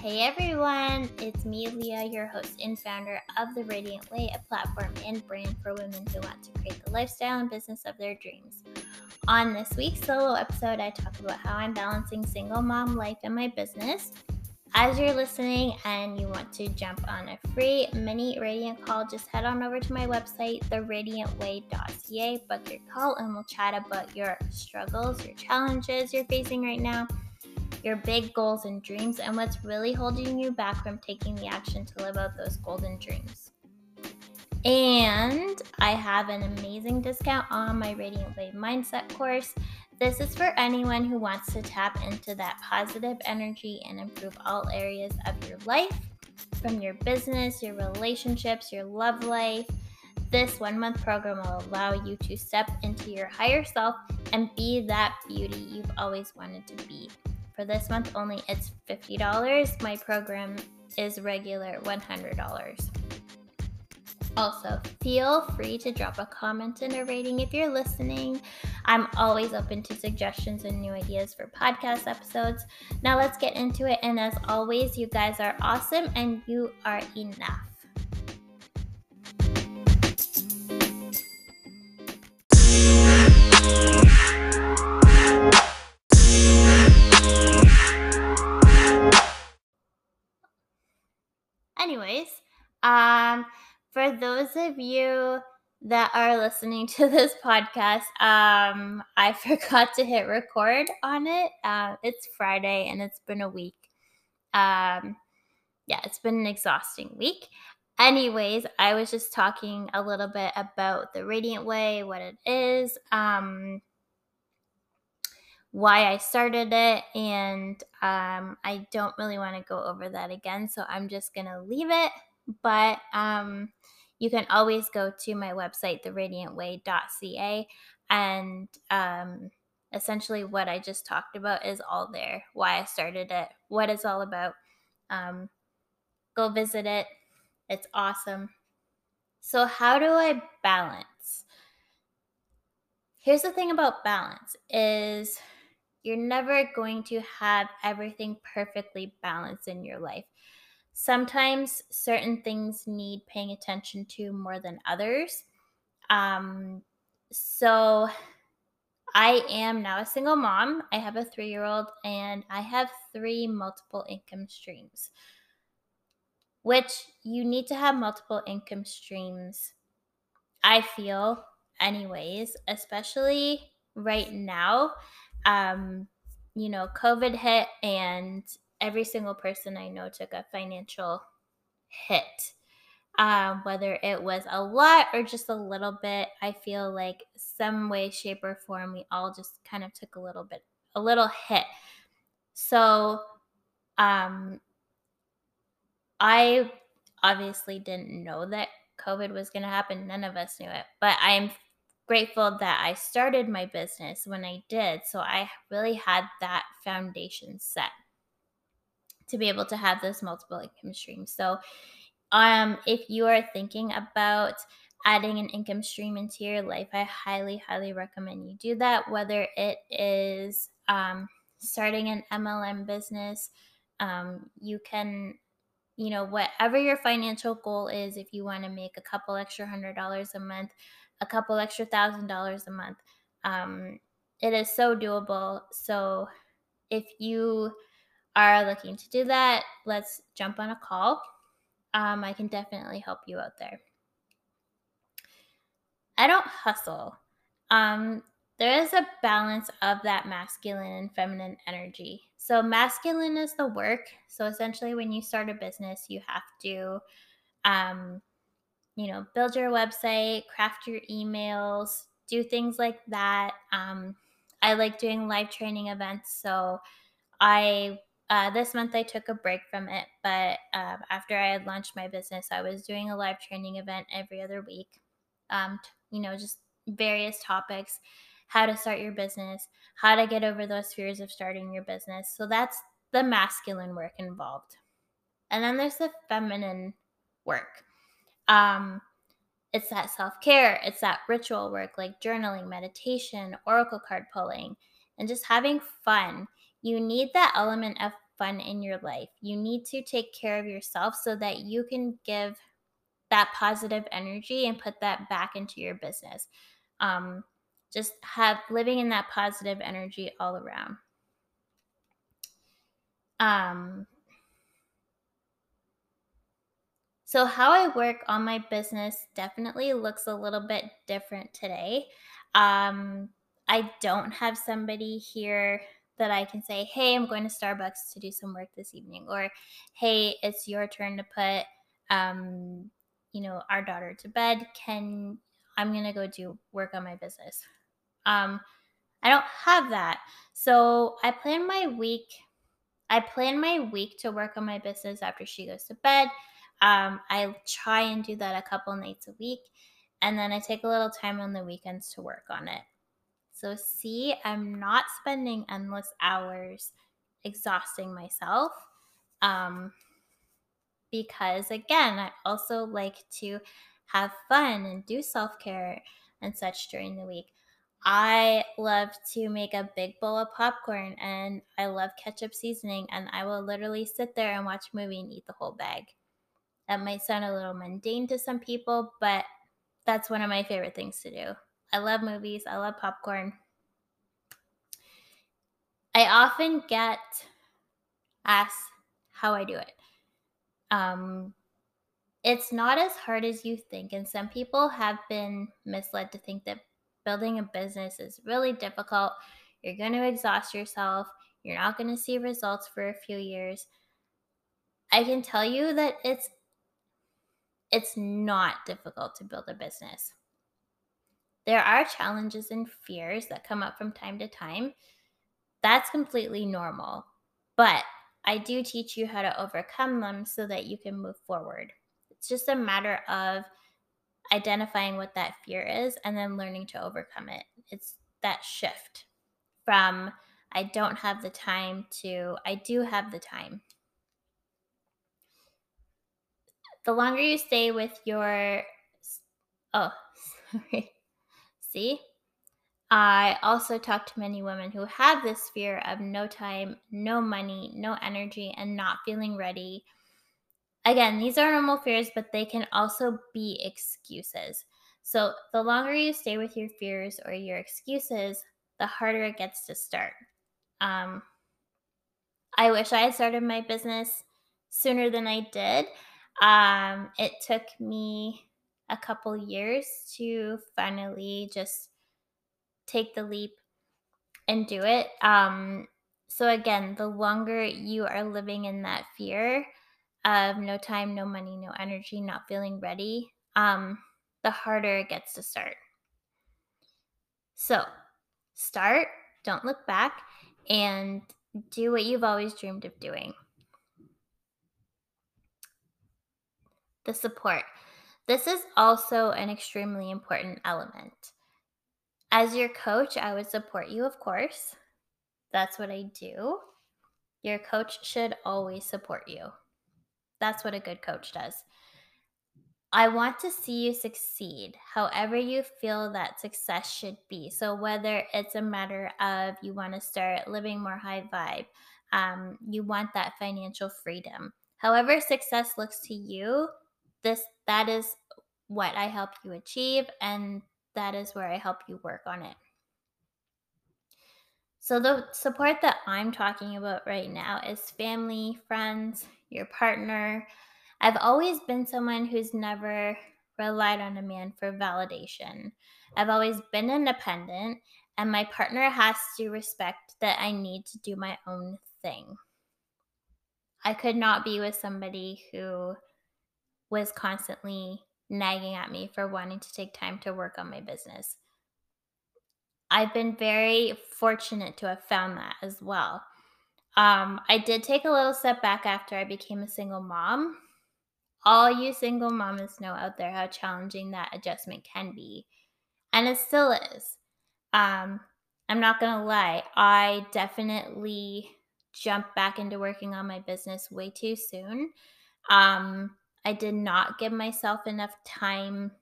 Hey everyone, it's me, Leah, your host and founder of The Radiant Way, a platform and brand for women who want to create the lifestyle and business of their dreams. On this week's solo episode, I talk about how I'm balancing single mom life and my business. As you're listening and you want to jump on a free mini Radiant call, just head on over to my website, theradiantway.ca, book your call, and we'll chat about your struggles, your challenges you're facing right now, your big goals and dreams, and what's really holding you back from taking the action to live out those golden dreams. And I have an amazing discount on my Radiant Way Mindset course. This is for anyone who wants to tap into that positive energy and improve all areas of your life from your business, your relationships, your love life. This one month program will allow you to step into your higher self and be that beauty you've always wanted to be. For this month only, it's $50. My program is regular $100. Also, feel free to drop a comment and a rating if you're listening. I'm always open to suggestions and new ideas for podcast episodes. Now, let's get into it. And as always, you guys are awesome and you are enough. Anyways, um, for those of you that are listening to this podcast, um, I forgot to hit record on it. Uh, it's Friday and it's been a week. Um, yeah, it's been an exhausting week. Anyways, I was just talking a little bit about the Radiant Way, what it is, um, why I started it, and um, I don't really want to go over that again, so I'm just gonna leave it. But um, you can always go to my website, theradiantway.ca, and um, essentially what I just talked about is all there. Why I started it, what it's all about. Um, go visit it. It's awesome. So, how do I balance? Here's the thing about balance is you're never going to have everything perfectly balanced in your life. Sometimes certain things need paying attention to more than others. Um, so I am now a single mom. I have a three year old and I have three multiple income streams, which you need to have multiple income streams, I feel, anyways, especially right now. Um, you know, COVID hit and every single person I know took a financial hit. Um, whether it was a lot or just a little bit, I feel like some way, shape, or form, we all just kind of took a little bit, a little hit. So, um, I obviously didn't know that COVID was going to happen. None of us knew it, but I'm grateful that I started my business when I did. So I really had that foundation set to be able to have those multiple income streams. So, um, if you are thinking about adding an income stream into your life, I highly, highly recommend you do that. Whether it is um, starting an MLM business, um, you can, you know, whatever your financial goal is, if you want to make a couple extra hundred dollars a month, a couple extra thousand dollars a month, um, it is so doable. So, if you are looking to do that, let's jump on a call. Um, I can definitely help you out there. I don't hustle. Um, there is a balance of that masculine and feminine energy. So, masculine is the work. So, essentially, when you start a business, you have to, um, you know, build your website, craft your emails, do things like that. Um, I like doing live training events. So, I uh, this month I took a break from it, but uh, after I had launched my business, I was doing a live training event every other week. Um, t- you know, just various topics how to start your business, how to get over those fears of starting your business. So that's the masculine work involved. And then there's the feminine work. Um, it's that self care, it's that ritual work like journaling, meditation, oracle card pulling, and just having fun you need that element of fun in your life. You need to take care of yourself so that you can give that positive energy and put that back into your business. Um, just have living in that positive energy all around. Um, so, how I work on my business definitely looks a little bit different today. Um, I don't have somebody here that I can say, hey, I'm going to Starbucks to do some work this evening, or hey, it's your turn to put, um, you know, our daughter to bed. Can I'm gonna go do work on my business. Um, I don't have that, so I plan my week I plan my week to work on my business after she goes to bed. Um, I try and do that a couple nights a week. And then I take a little time on the weekends to work on it. So, see, I'm not spending endless hours exhausting myself. Um, because again, I also like to have fun and do self care and such during the week. I love to make a big bowl of popcorn and I love ketchup seasoning, and I will literally sit there and watch a movie and eat the whole bag. That might sound a little mundane to some people, but that's one of my favorite things to do. I love movies, I love popcorn. I often get asked how I do it. Um, it's not as hard as you think, and some people have been misled to think that building a business is really difficult. You're going to exhaust yourself. You're not going to see results for a few years. I can tell you that it's it's not difficult to build a business. There are challenges and fears that come up from time to time. That's completely normal. But I do teach you how to overcome them so that you can move forward. It's just a matter of identifying what that fear is and then learning to overcome it. It's that shift from I don't have the time to I do have the time. The longer you stay with your oh, sorry. See? I also talk to many women who have this fear of no time, no money, no energy, and not feeling ready Again, these are normal fears, but they can also be excuses. So, the longer you stay with your fears or your excuses, the harder it gets to start. Um, I wish I had started my business sooner than I did. Um, it took me a couple years to finally just take the leap and do it. Um, so, again, the longer you are living in that fear, of no time, no money, no energy, not feeling ready, um, the harder it gets to start. So start, don't look back, and do what you've always dreamed of doing. The support. This is also an extremely important element. As your coach, I would support you, of course. That's what I do. Your coach should always support you. That's what a good coach does. I want to see you succeed, however, you feel that success should be. So, whether it's a matter of you want to start living more high vibe, um, you want that financial freedom, however, success looks to you, this that is what I help you achieve, and that is where I help you work on it. So, the support that I'm talking about right now is family, friends, your partner. I've always been someone who's never relied on a man for validation. I've always been independent, and my partner has to respect that I need to do my own thing. I could not be with somebody who was constantly nagging at me for wanting to take time to work on my business. I've been very fortunate to have found that as well. Um, I did take a little step back after I became a single mom. All you single mamas know out there how challenging that adjustment can be. And it still is. Um, I'm not to lie, I definitely jumped back into working on my business way too soon. Um, I did not give myself enough time.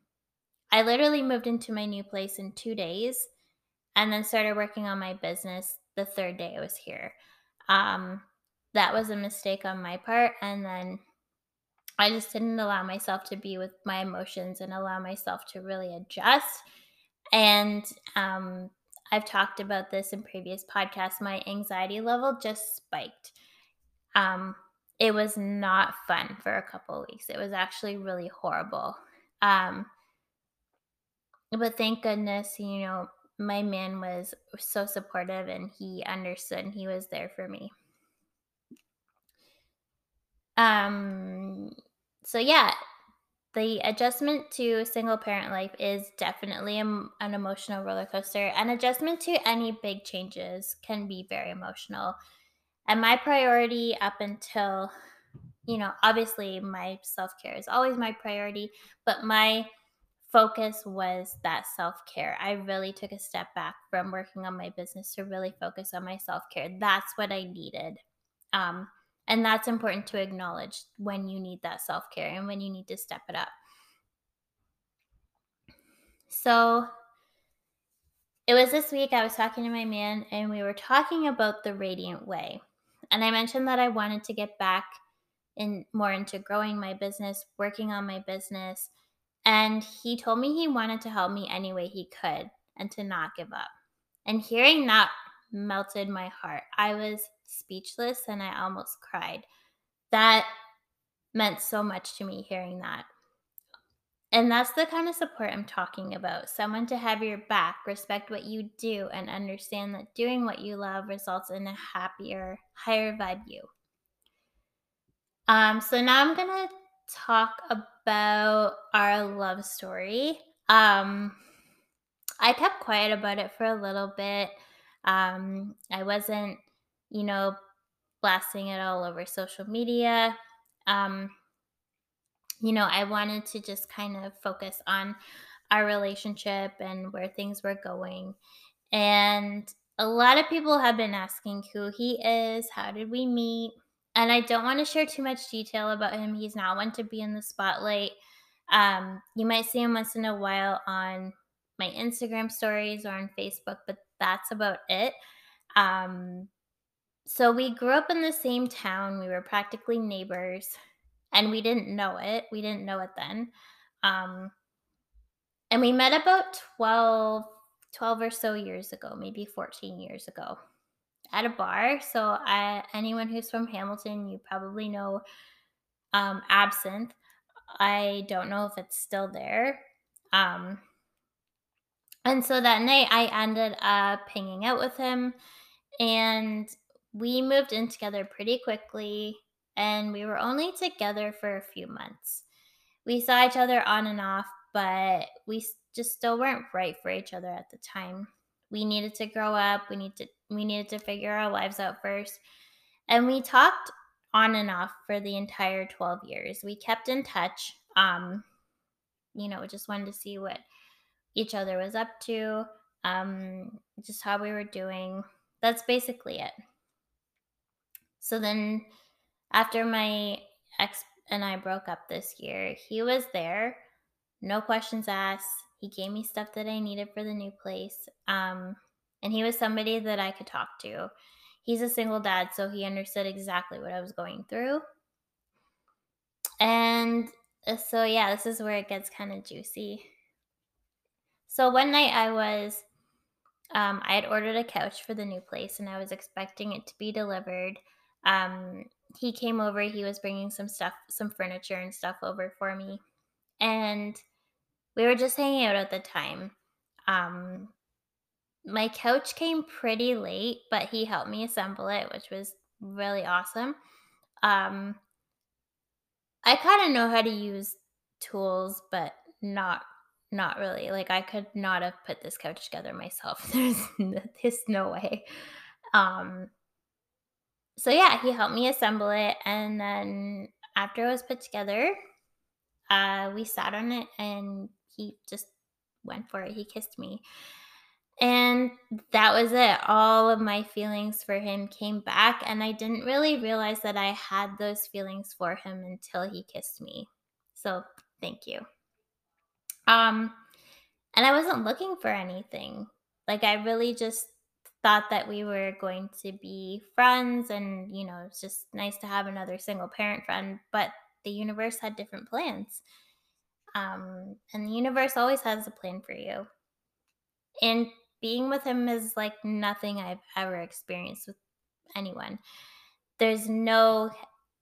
I literally moved into my new place in two days and then started working on my business the third day I was here. Um, that was a mistake on my part. And then I just didn't allow myself to be with my emotions and allow myself to really adjust. And um, I've talked about this in previous podcasts. My anxiety level just spiked. Um, it was not fun for a couple weeks. It was actually really horrible. Um, but thank goodness, you know, my man was so supportive and he understood and he was there for me. Um, so yeah, the adjustment to single parent life is definitely a, an emotional roller coaster. and adjustment to any big changes can be very emotional. And my priority up until, you know, obviously my self care is always my priority, but my focus was that self care. I really took a step back from working on my business to really focus on my self care. That's what I needed. Um, and that's important to acknowledge when you need that self care and when you need to step it up. So it was this week I was talking to my man and we were talking about the radiant way. And I mentioned that I wanted to get back in more into growing my business, working on my business. And he told me he wanted to help me any way he could and to not give up. And hearing that melted my heart. I was speechless and I almost cried. That meant so much to me hearing that. And that's the kind of support I'm talking about. Someone to have your back, respect what you do, and understand that doing what you love results in a happier, higher vibe you. Um, so now I'm gonna talk about our love story. Um, I kept quiet about it for a little bit. Um, I wasn't, you know, blasting it all over social media. Um, you know, I wanted to just kind of focus on our relationship and where things were going. And a lot of people have been asking who he is, how did we meet? And I don't want to share too much detail about him. He's not one to be in the spotlight. Um, you might see him once in a while on my Instagram stories or on Facebook, but that's about it. Um, so we grew up in the same town. We were practically neighbors and we didn't know it. We didn't know it then. Um, and we met about 12, 12 or so years ago, maybe 14 years ago at a bar. So I, anyone who's from Hamilton, you probably know um, Absinthe. I don't know if it's still there. Um, and so that night I ended up hanging out with him and we moved in together pretty quickly and we were only together for a few months. We saw each other on and off, but we just still weren't right for each other at the time. We needed to grow up. We need to we needed to figure our lives out first. And we talked on and off for the entire 12 years. We kept in touch. Um you know, just wanted to see what each other was up to, um just how we were doing. That's basically it. So then after my ex and I broke up this year, he was there, no questions asked. He gave me stuff that I needed for the new place. Um, and he was somebody that I could talk to. He's a single dad, so he understood exactly what I was going through. And uh, so, yeah, this is where it gets kind of juicy. So, one night I was, um, I had ordered a couch for the new place and I was expecting it to be delivered. Um, he came over, he was bringing some stuff, some furniture and stuff over for me. And we were just hanging out at the time. Um, my couch came pretty late, but he helped me assemble it, which was really awesome. Um, I kind of know how to use tools, but not not really. Like I could not have put this couch together myself. There's there's no way. Um, so yeah, he helped me assemble it, and then after it was put together, uh, we sat on it, and he just went for it. He kissed me, and that was it. All of my feelings for him came back, and I didn't really realize that I had those feelings for him until he kissed me. So thank you. Um, and I wasn't looking for anything. Like I really just thought that we were going to be friends and, you know, it's just nice to have another single parent friend, but the universe had different plans. Um, and the universe always has a plan for you. And being with him is like nothing I've ever experienced with anyone. There's no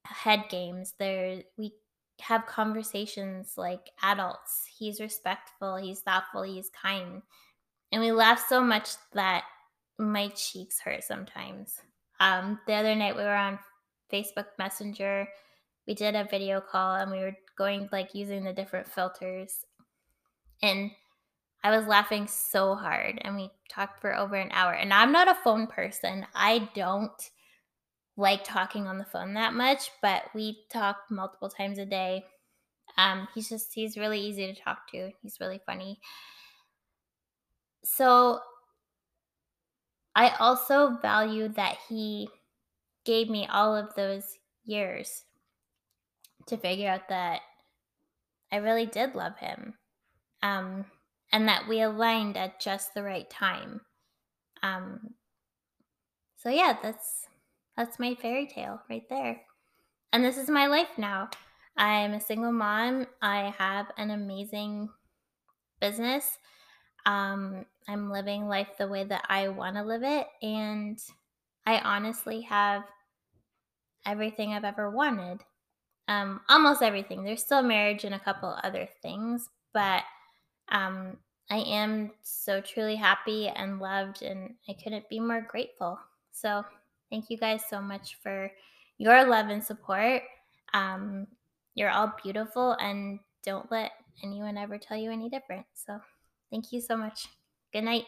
head games. There we have conversations like adults. He's respectful, he's thoughtful, he's kind. And we laugh so much that my cheeks hurt sometimes. Um, the other night we were on Facebook Messenger. We did a video call and we were going like using the different filters. And I was laughing so hard and we talked for over an hour. And I'm not a phone person. I don't like talking on the phone that much, but we talk multiple times a day. Um, he's just he's really easy to talk to. He's really funny. So I also value that he gave me all of those years to figure out that I really did love him. Um, and that we aligned at just the right time. Um, so yeah, that's that's my fairy tale right there. And this is my life now. I'm a single mom. I have an amazing business. Um, I'm living life the way that I want to live it. And I honestly have everything I've ever wanted. Um, almost everything. There's still marriage and a couple other things, but um, I am so truly happy and loved, and I couldn't be more grateful. So, thank you guys so much for your love and support. Um, you're all beautiful, and don't let anyone ever tell you any different. So, thank you so much. Good night.